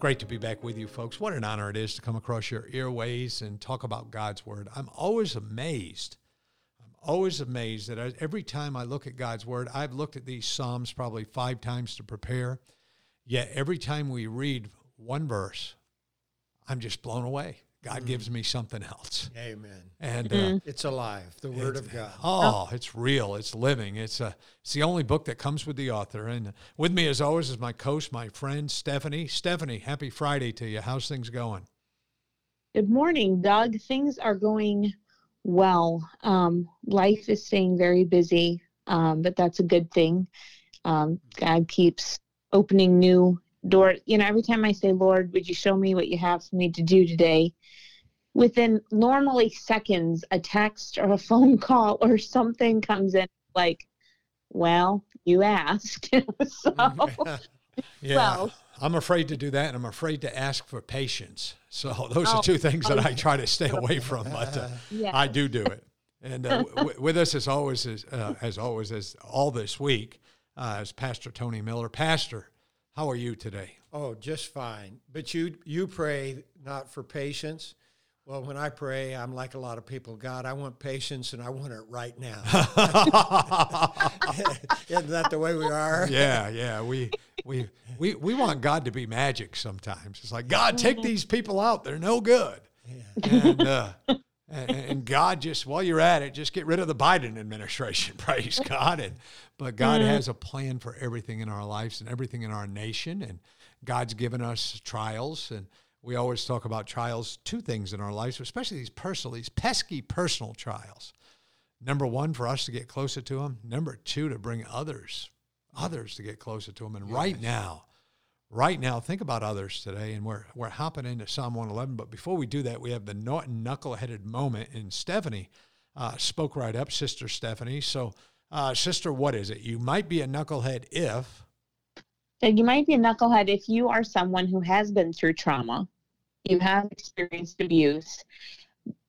Great to be back with you, folks. What an honor it is to come across your earways and talk about God's Word. I'm always amazed. I'm always amazed that I, every time I look at God's Word, I've looked at these Psalms probably five times to prepare. Yet every time we read one verse, I'm just blown away. God mm. gives me something else. Amen. And uh, it's alive, the Word of God. Oh, it's real. It's living. It's a. Uh, it's the only book that comes with the author. And with me, as always, is my coach, my friend Stephanie. Stephanie, happy Friday to you. How's things going? Good morning, Doug. Things are going well. Um, life is staying very busy, um, but that's a good thing. Um, God keeps opening new door you know every time i say lord would you show me what you have for me to do today? Within normally seconds a text or a phone call or something comes in like well you asked. So yeah. well, i'm afraid to do that and i'm afraid to ask for patience. So those oh, are two things that i try to stay away from but uh, yes. i do do it. And uh, w- with us as always as, uh, as always as all this week uh, is pastor tony miller. Pastor how are you today? Oh, just fine. But you you pray not for patience. Well, when I pray, I'm like a lot of people. God, I want patience, and I want it right now. Isn't that the way we are? Yeah, yeah. We we we we want God to be magic sometimes. It's like God, take these people out; they're no good. Yeah. And uh, and God just while you're at it, just get rid of the Biden administration. Praise God. And but God mm-hmm. has a plan for everything in our lives and everything in our nation. And God's given us trials. And we always talk about trials, two things in our lives, especially these personal, these pesky personal trials. Number one, for us to get closer to Him. Number two, to bring others, others to get closer to Him. And yes. right now, right now, think about others today, and we're we're hopping into Psalm 111. But before we do that, we have the knuckle-headed moment, and Stephanie uh, spoke right up, Sister Stephanie. So, uh, Sister, what is it? You might be a knucklehead if. You might be a knucklehead if you are someone who has been through trauma, you have experienced abuse,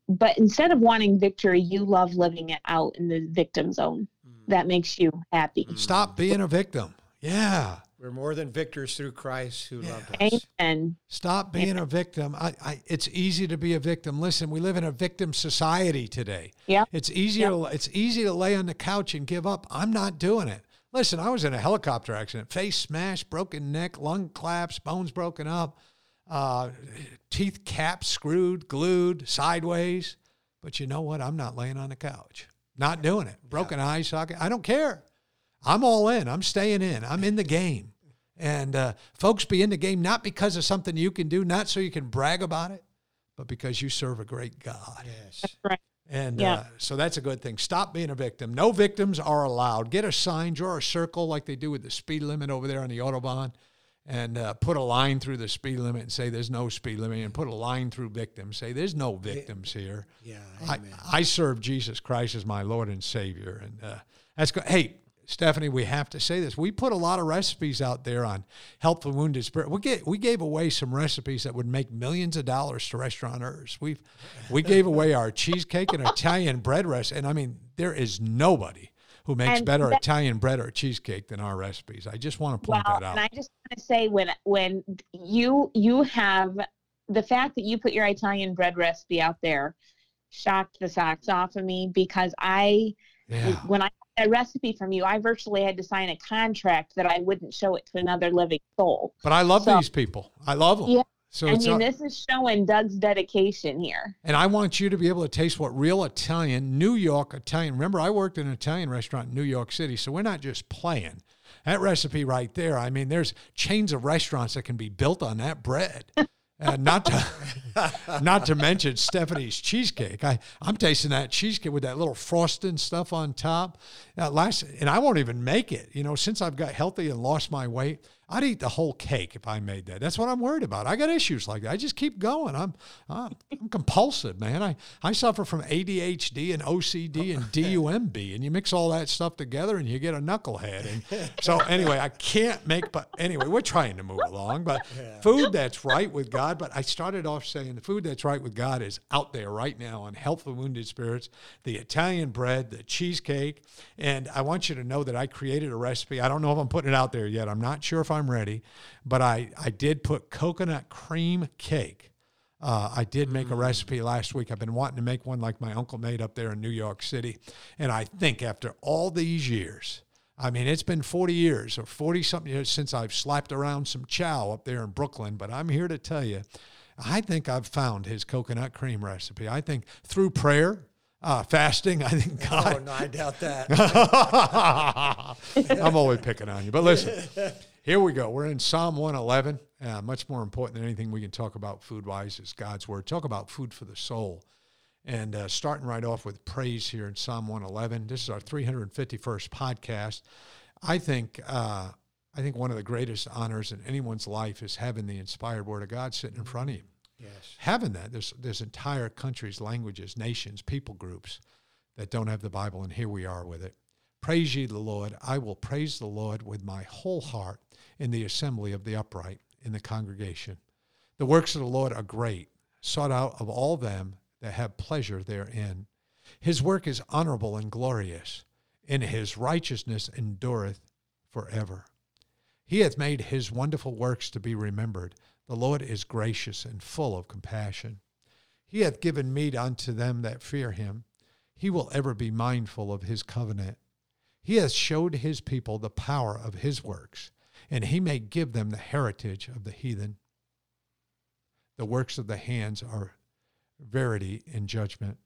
but instead of wanting victory, you love living it out in the victim zone. Mm. That makes you happy. Stop being a victim. Yeah. We're more than victors through Christ who yeah. loved us. Amen. Stop being Amen. a victim. I, I, it's easy to be a victim. Listen, we live in a victim society today. Yeah. It's easy to it's easy to lay on the couch and give up. I'm not doing it. Listen, I was in a helicopter accident, face smashed, broken neck, lung collapse, bones broken up, uh, teeth capped, screwed, glued, sideways. But you know what? I'm not laying on the couch. Not doing it. Broken yeah. eye socket. I don't care. I'm all in. I'm staying in. I'm in the game. And uh, folks, be in the game not because of something you can do, not so you can brag about it, but because you serve a great God. Yes. That's right. And yeah. uh, so that's a good thing. Stop being a victim. No victims are allowed. Get a sign, draw a circle like they do with the speed limit over there on the Autobahn, and uh, put a line through the speed limit and say there's no speed limit, and put a line through victims. Say there's no victims here. Yeah, I, I, serve Jesus Christ as my Lord and Savior. And uh, that's good. Hey, Stephanie, we have to say this. We put a lot of recipes out there on Help the Wounded Spirit. We get we gave away some recipes that would make millions of dollars to restaurateurs. We we gave away our cheesecake and Italian bread recipe, and I mean there is nobody who makes and better that, Italian bread or cheesecake than our recipes. I just want to point well, that out. And I just want to say when when you you have the fact that you put your Italian bread recipe out there shocked the socks off of me because I yeah. when I a recipe from you, I virtually had to sign a contract that I wouldn't show it to another living soul. But I love so, these people. I love them. Yeah. So I mean, this is showing Doug's dedication here. And I want you to be able to taste what real Italian, New York Italian. Remember, I worked in an Italian restaurant in New York City, so we're not just playing. That recipe right there. I mean, there's chains of restaurants that can be built on that bread. And not to not to mention Stephanie's cheesecake. I I'm tasting that cheesecake with that little frosting stuff on top. Uh, last and I won't even make it. You know, since I've got healthy and lost my weight, I'd eat the whole cake if I made that. That's what I'm worried about. I got issues like that. I just keep going. I'm I'm, I'm compulsive, man. I, I suffer from ADHD and OCD oh, and DUMB, and you mix all that stuff together and you get a knucklehead. And so anyway, I can't make. But anyway, we're trying to move along. But yeah. food that's right with God. But I started off saying the food that's right with God is out there right now on Help for Wounded Spirits, the Italian bread, the cheesecake, and I want you to know that I created a recipe. I don't know if I'm putting it out there yet. I'm not sure if I'm I'm ready. But I, I did put coconut cream cake. Uh, I did make a recipe last week. I've been wanting to make one like my uncle made up there in New York City. And I think after all these years, I mean, it's been 40 years or 40 something years since I've slapped around some chow up there in Brooklyn. But I'm here to tell you, I think I've found his coconut cream recipe. I think through prayer, uh, fasting, I think God. Oh, no, I doubt that. I'm always picking on you. But listen, here we go. We're in Psalm 111. Uh, much more important than anything we can talk about food wise is God's word. Talk about food for the soul. And uh, starting right off with praise here in Psalm 111. This is our 351st podcast. I think uh, I think one of the greatest honors in anyone's life is having the inspired word of God sitting in front of you. Yes. Having that, there's there's entire countries, languages, nations, people groups that don't have the Bible, and here we are with it. Praise ye the Lord. I will praise the Lord with my whole heart in the assembly of the upright in the congregation. The works of the Lord are great, sought out of all them that have pleasure therein. His work is honorable and glorious, and his righteousness endureth forever. He hath made his wonderful works to be remembered. The Lord is gracious and full of compassion. He hath given meat unto them that fear him. He will ever be mindful of his covenant. He hath showed his people the power of his works and he may give them the heritage of the heathen. The works of the hands are verity and judgment.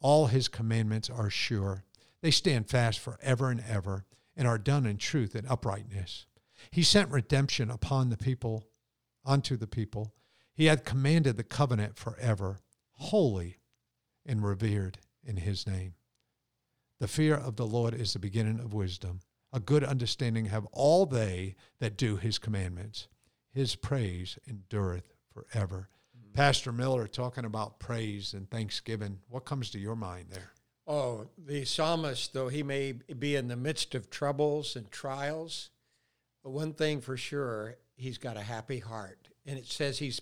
All his commandments are sure. They stand fast forever and ever, and are done in truth and uprightness. He sent redemption upon the people, unto the people. He hath commanded the covenant forever, holy and revered in his name. The fear of the Lord is the beginning of wisdom a good understanding have all they that do his commandments. His praise endureth forever. Mm-hmm. Pastor Miller talking about praise and thanksgiving. What comes to your mind there? Oh, the psalmist, though he may be in the midst of troubles and trials, but one thing for sure, he's got a happy heart. And it says he's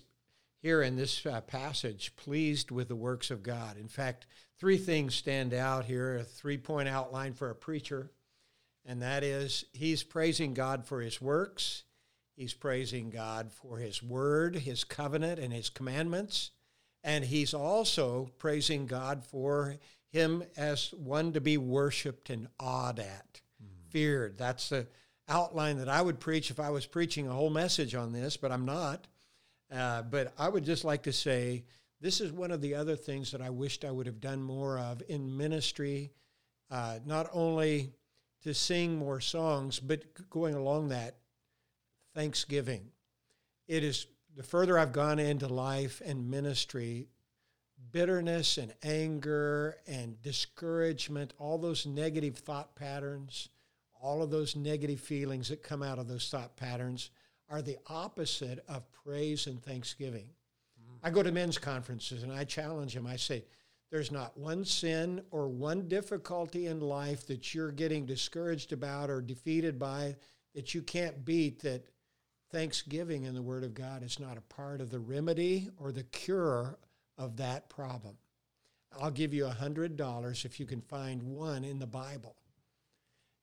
here in this uh, passage pleased with the works of God. In fact, three things stand out here a three point outline for a preacher and that is he's praising God for his works, he's praising God for his word, his covenant, and his commandments, and he's also praising God for him as one to be worshiped and awed at, mm-hmm. feared. That's the outline that I would preach if I was preaching a whole message on this, but I'm not. Uh, but I would just like to say this is one of the other things that I wished I would have done more of in ministry, uh, not only to sing more songs, but going along that, thanksgiving. It is the further I've gone into life and ministry, bitterness and anger and discouragement, all those negative thought patterns, all of those negative feelings that come out of those thought patterns are the opposite of praise and thanksgiving. Mm. I go to men's conferences and I challenge them. I say, there's not one sin or one difficulty in life that you're getting discouraged about or defeated by that you can't beat that thanksgiving in the Word of God is not a part of the remedy or the cure of that problem. I'll give you a $100 if you can find one in the Bible.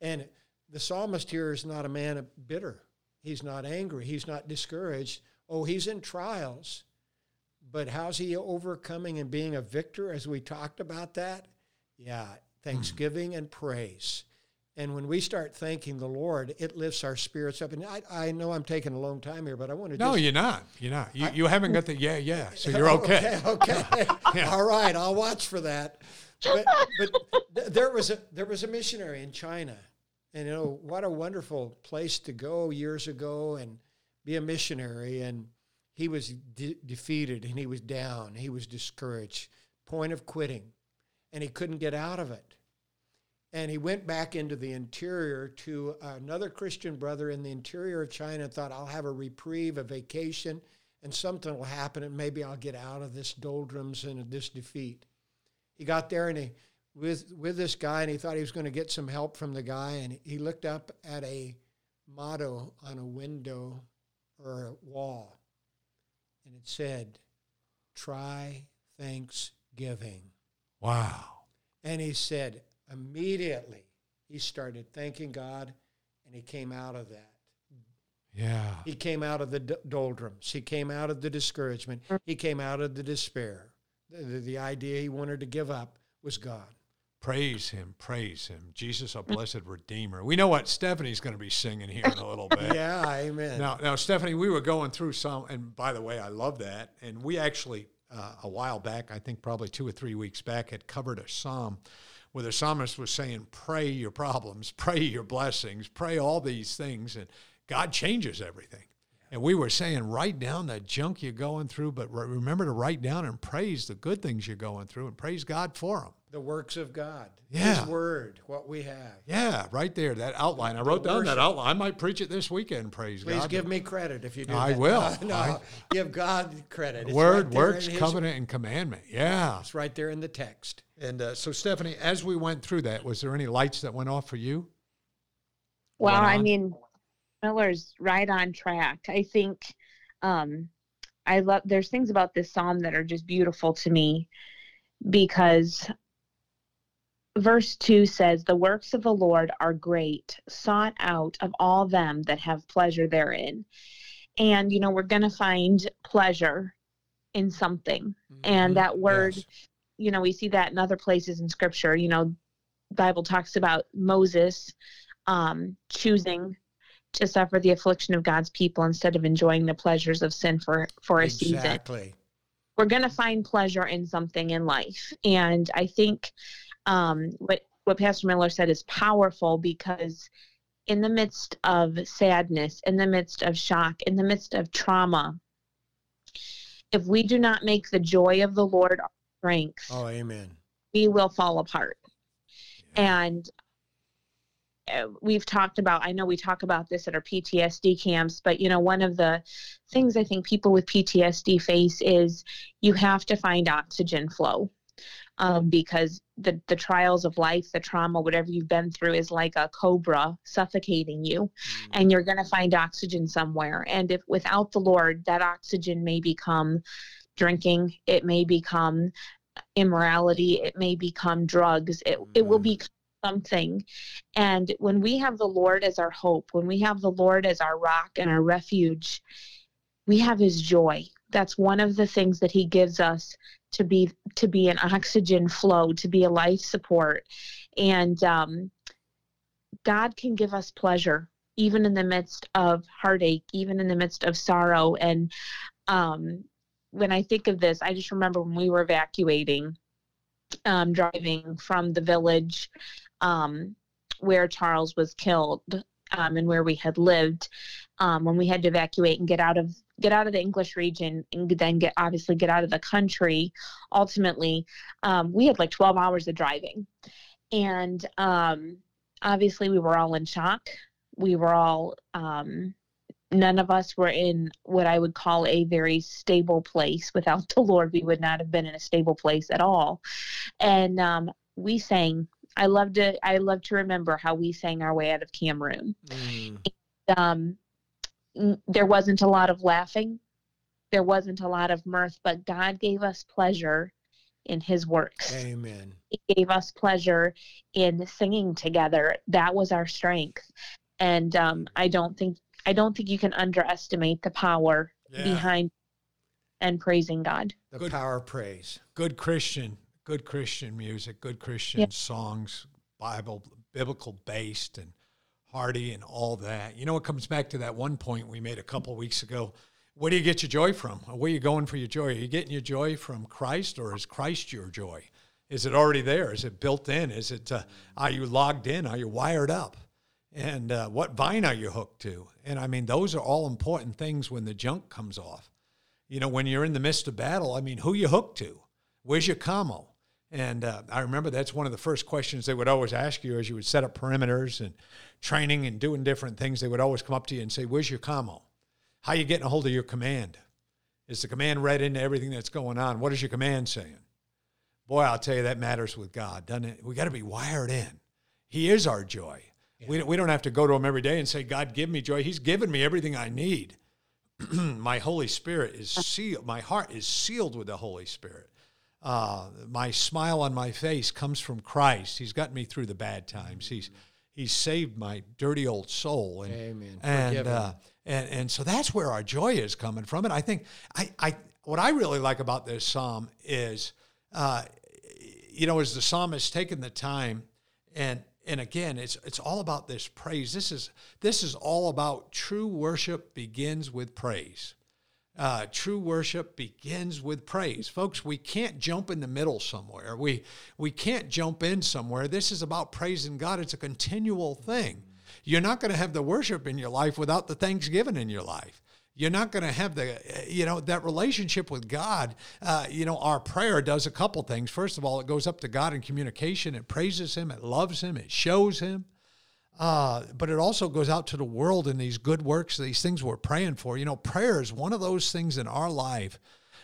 And the psalmist here is not a man of bitter. He's not angry. He's not discouraged. Oh, he's in trials. But how's he overcoming and being a victor as we talked about that? Yeah, thanksgiving and praise. And when we start thanking the Lord, it lifts our spirits up. And I, I know I'm taking a long time here, but I want to. No, just, you're not. You're not. You, I, you haven't got the yeah, yeah. So you're okay. okay. Okay. yeah. All right. I'll watch for that. But, but there was a there was a missionary in China, and you know what a wonderful place to go years ago and be a missionary. And he was de- defeated and he was down. He was discouraged, point of quitting, and he couldn't get out of it. And he went back into the interior to another Christian brother in the interior of China and thought, I'll have a reprieve, a vacation, and something will happen and maybe I'll get out of this doldrums and this defeat. He got there and he with with this guy and he thought he was going to get some help from the guy and he looked up at a motto on a window or a wall and it said try thanksgiving. Wow. and he said immediately he started thanking god and he came out of that. Yeah. he came out of the doldrums. He came out of the discouragement. He came out of the despair. The, the, the idea he wanted to give up was gone Praise him. Praise him. Jesus, a blessed Redeemer. We know what Stephanie's going to be singing here in a little bit. yeah amen Now, now, Stephanie, we were going through some, and by the way, I love that. And we actually, uh, a while back, I think probably two or three weeks back, had covered a psalm where the psalmist was saying, "Pray your problems, pray your blessings, pray all these things, and God changes everything." And we were saying, write down the junk you're going through, but re- remember to write down and praise the good things you're going through, and praise God for them. the works of god Yeah. his word what we have Yeah, right there, that outline. I wrote down that outline. I might preach it this weekend. Praise Please God. Please give me credit if you do. I that. will. No, no, I- give God credit. It's Word, right works, his- covenant, and commandment. Yeah. It's right there in the text. And uh, so, Stephanie, as we went through that, was there any lights that went off for you? Well, I mean, Miller's right on track. I think um, I love. There's things about this psalm that are just beautiful to me because verse two says, "The works of the Lord are great, sought out of all them that have pleasure therein." And you know, we're going to find pleasure in something, and that word Yes. you know we see that in other places in scripture you know bible talks about moses um, choosing to suffer the affliction of god's people instead of enjoying the pleasures of sin for for a season Exactly. we're going to find pleasure in something in life and i think um, what what pastor miller said is powerful because in the midst of sadness in the midst of shock in the midst of trauma if we do not make the joy of the lord our strength Oh, amen. we will fall apart. And uh, we've talked about, I know we talk about this at our PTSD camps, but you know, one of the things I think people with PTSD face is you have to find oxygen flow. Um, because the, the trials of life, the trauma, whatever you've been through is like a cobra suffocating you, and you're going to find oxygen somewhere. And if without the Lord, that oxygen may become drinking, it may become immorality it may become drugs it, it will Mhm. Something. And when we have the lord as our hope when we have the lord as our rock and our refuge we have his joy. That's one of the things that he gives us to be to be an oxygen flow to be a life support. And um, god can give us pleasure even in the midst of heartache even in the midst of sorrow. And um, when I think of this, I just remember when we were evacuating, um, driving from the village um, where Charles was killed um, and where we had lived. Um, when we had to evacuate and get out of get out of the English region and then get obviously get out of the country. Ultimately, um, we had like 12 hours of driving, and um, obviously we were all in shock. We were all um, none of us were in what I would call a very stable place. Without the Lord, we would not have been in a stable place at all. And um, we sang. I love to. I love to remember how we sang our way out of Cameroon. Mm. Um, there wasn't a lot of laughing. There wasn't a lot of mirth, but God gave us pleasure in His works. Amen. He gave us pleasure in singing together. That was our strength. And um, I don't think I don't think you can underestimate the power Yeah. behind and praising God. The Good. power of praise. Good Christian, good Christian music, good Christian Yep. songs, Bible, biblical based, and hearty, and all that. You know, it comes back to that one point we made a couple weeks ago. Where do you get your joy from? Where are you going for your joy? Are you getting your joy from Christ, or is Christ your joy? Is it already there? Is it built in? Is it? Uh, are you logged in? Are you wired up? And uh, what vine are you hooked to? And I mean, those are all important things when the junk comes off. you know, when you're in the midst of battle, I mean, who you hooked to? Where's your camo? And uh, I remember that's one of the first questions they would always ask you as you would set up perimeters and training and doing different things. They would always come up to you and say, "Where's your camo? How you getting a hold of your command? Is the command read into everything that's going on? What is your command saying?" Boy, I'll tell you that matters with God, doesn't it? We got to be wired in. He is our joy. Yeah. We, we don't have to go to him every day and say, God, give me joy. He's given me everything I need. my Holy Spirit is sealed. My heart is sealed with the Holy Spirit. Uh, my smile on my face comes from Christ. He's got me through the bad times. He's He's saved my dirty old soul. And, Amen. And, uh, and and so that's where our joy is coming from. And I think I, I what I really like about this psalm is, uh, you know, as the psalmist taken the time and and again, it's it's all about this praise. This is this is all about true worship begins with praise. Uh, true worship begins with praise, folks. We can't jump in the middle somewhere. We we can't jump in somewhere. This is about praising God. It's a continual thing. You're not going to have the worship in your life without the thanksgiving in your life you're not going to have the you know that relationship with god uh, you know our prayer does a couple things first of all it goes up to god in communication it praises him it loves him it shows him uh, but it also goes out to the world in these good works these things we're praying for. You know prayer is one of those things in our life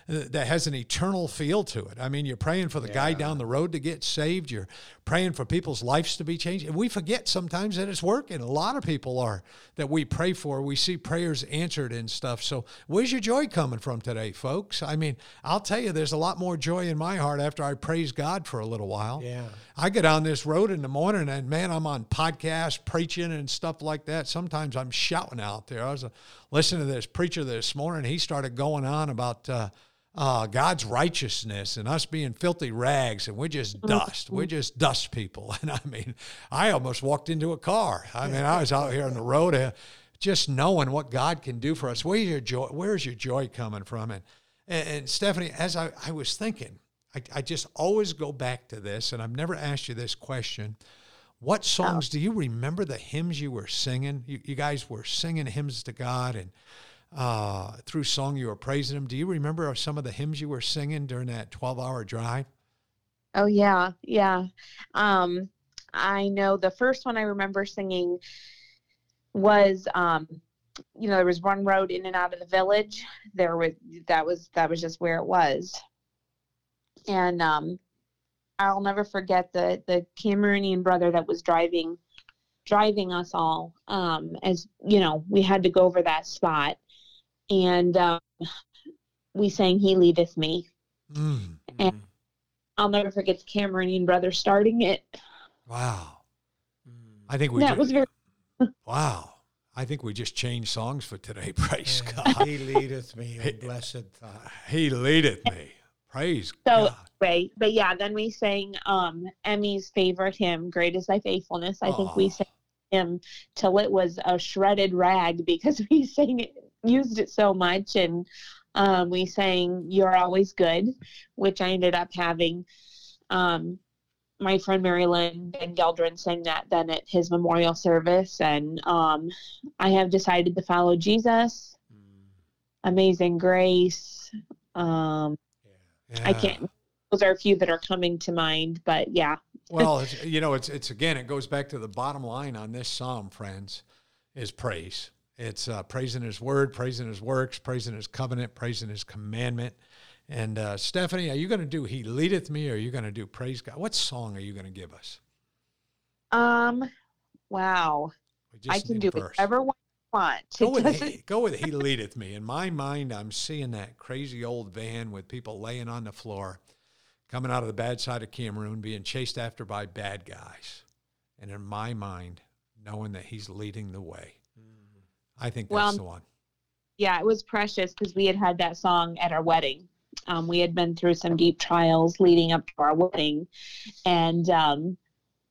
that has an eternal feel to it. I mean, you're praying for the yeah. guy down the road to get saved. You're praying for people's lives to be changed. And we forget sometimes that it's working. A lot of people are that we pray for. We see prayers answered and stuff. So where's your joy coming from today, folks? I mean, I'll tell you, there's a lot more joy in my heart after I praise God for a little while. Yeah. I get on this road in the morning and man, I'm on podcasts preaching and stuff like that. Sometimes I'm shouting out there. I was uh, listening to this preacher this morning. He started going on about, uh, uh, God's righteousness and us being filthy rags, and we're just mm-hmm. dust. We're just dust people. And I mean, I almost walked into a car. I mean, I was out here on the road, uh, just knowing what God can do for us. Where's your joy? Where's your joy coming from? And and, and Stephanie, as I, I was thinking, I, I just always go back to this, and I've never asked you this question. What songs oh. do you remember? The hymns you were singing. You, you guys were singing hymns to God, and uh, through song you were praising him. Do you remember some of the hymns you were singing during that 12 hour drive? Oh, yeah. Yeah. Um, I know the first one I remember singing was, um, you know, there was one road in and out of the village. There was, that was, that was just where it was. And, um, I'll never forget the, the Cameroonian brother that was driving, driving us all. Um, as you know, we had to go over that spot and um, we sang "He Leadeth Me," mm-hmm. and I'll never forget the Cameroonian brother starting it. Wow, I think we that just, was very. wow, I think we just changed songs for today. Praise God. He leadeth me, a blessed thought. He leadeth me. Praise so, God. Right, but yeah, then we sang um Emmy's favorite hymn, "Great Is Thy Faithfulness." I think we sang him till it was a shredded rag because we sang it used it so much and um, we sang you're always good which i ended up having um, my friend mary lynn and geldrin sang that then at his memorial service and um, i have decided to follow jesus mm. amazing grace um, yeah. i can't those are a few that are coming to mind but yeah well you know it's it's again it goes back to the bottom line on this psalm friends is praise it's uh, praising His word, praising His works, praising His covenant, praising His commandment. And uh, Stephanie, are you going to do "He leadeth me"? Or are you going to do "Praise God"? What song are you going to give us? Um, wow, I can do whatever one I want. Go with, he, go with "He leadeth me." In my mind, I'm seeing that crazy old van with people laying on the floor, coming out of the bad side of Cameroon, being chased after by bad guys, and in my mind, knowing that He's leading the way. I think that's well, the one. Yeah, it was precious because we had had that song at our wedding. Um, we had been through some deep trials leading up to our wedding, and um,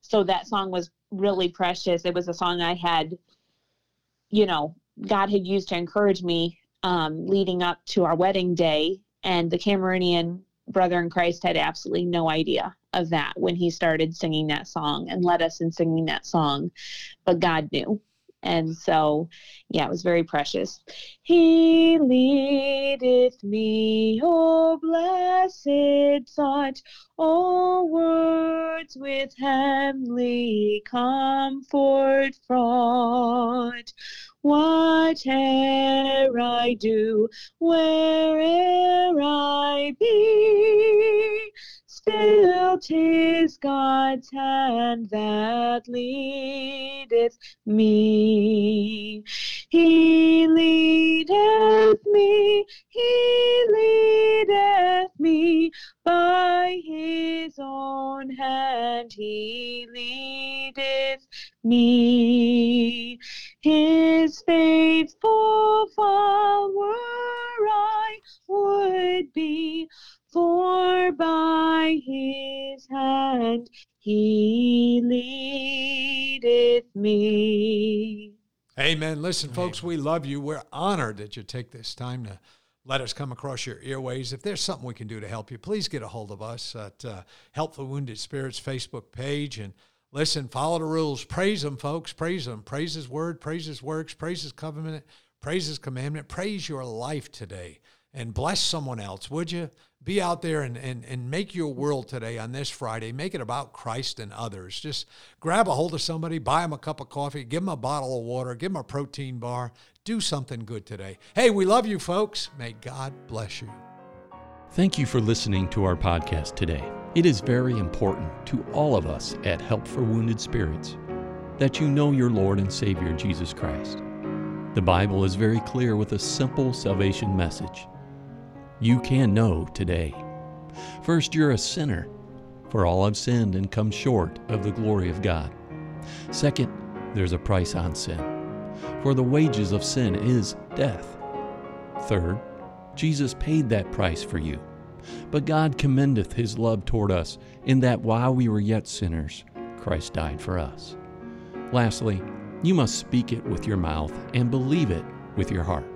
so that song was really precious. It was a song I had, you know, God had used to encourage me um, leading up to our wedding day, and the Cameroonian brother in Christ had absolutely no idea of that when he started singing that song and led us in singing that song, but God knew And so, yeah, it was very precious. He leadeth me, oh blessed thought, all words with heavenly comfort fraught. Whate'er I do, where'er I be, still tis God's hand that leadeth me. He leadeth me, he leadeth me, by his own hand he leadeth me. His faithful follower I would be, for by his hand he leadeth me. Amen. Listen, folks, we love you. We're honored that you take this time to let us come across your earways. If there's something we can do to help you, please get a hold of us at uh, Help the Wounded Spirits Facebook page. And listen, follow the rules. Praise them, folks. Praise them. Praise His word, praise His works, praise His covenant, praise His commandment. Praise your life today and bless someone else, would you? Be out there and, and, and make your world today on this Friday. Make it about Christ and others. Just grab a hold of somebody, buy them a cup of coffee, give them a bottle of water, give them a protein bar. Do something good today. Hey, we love you, folks. May God bless you. Thank you for listening to our podcast today. It is very important to all of us at Help for Wounded Spirits that you know your Lord and Savior Jesus Christ. The Bible is very clear with a simple salvation message you can know today. First, you're a sinner, for all have sinned and come short of the glory of God. Second, there's a price on sin, for the wages of sin is death. Third, Jesus paid that price for you. But God commendeth his love toward us, in that while we were yet sinners, Christ died for us. Lastly, you must speak it with your mouth and believe it with your heart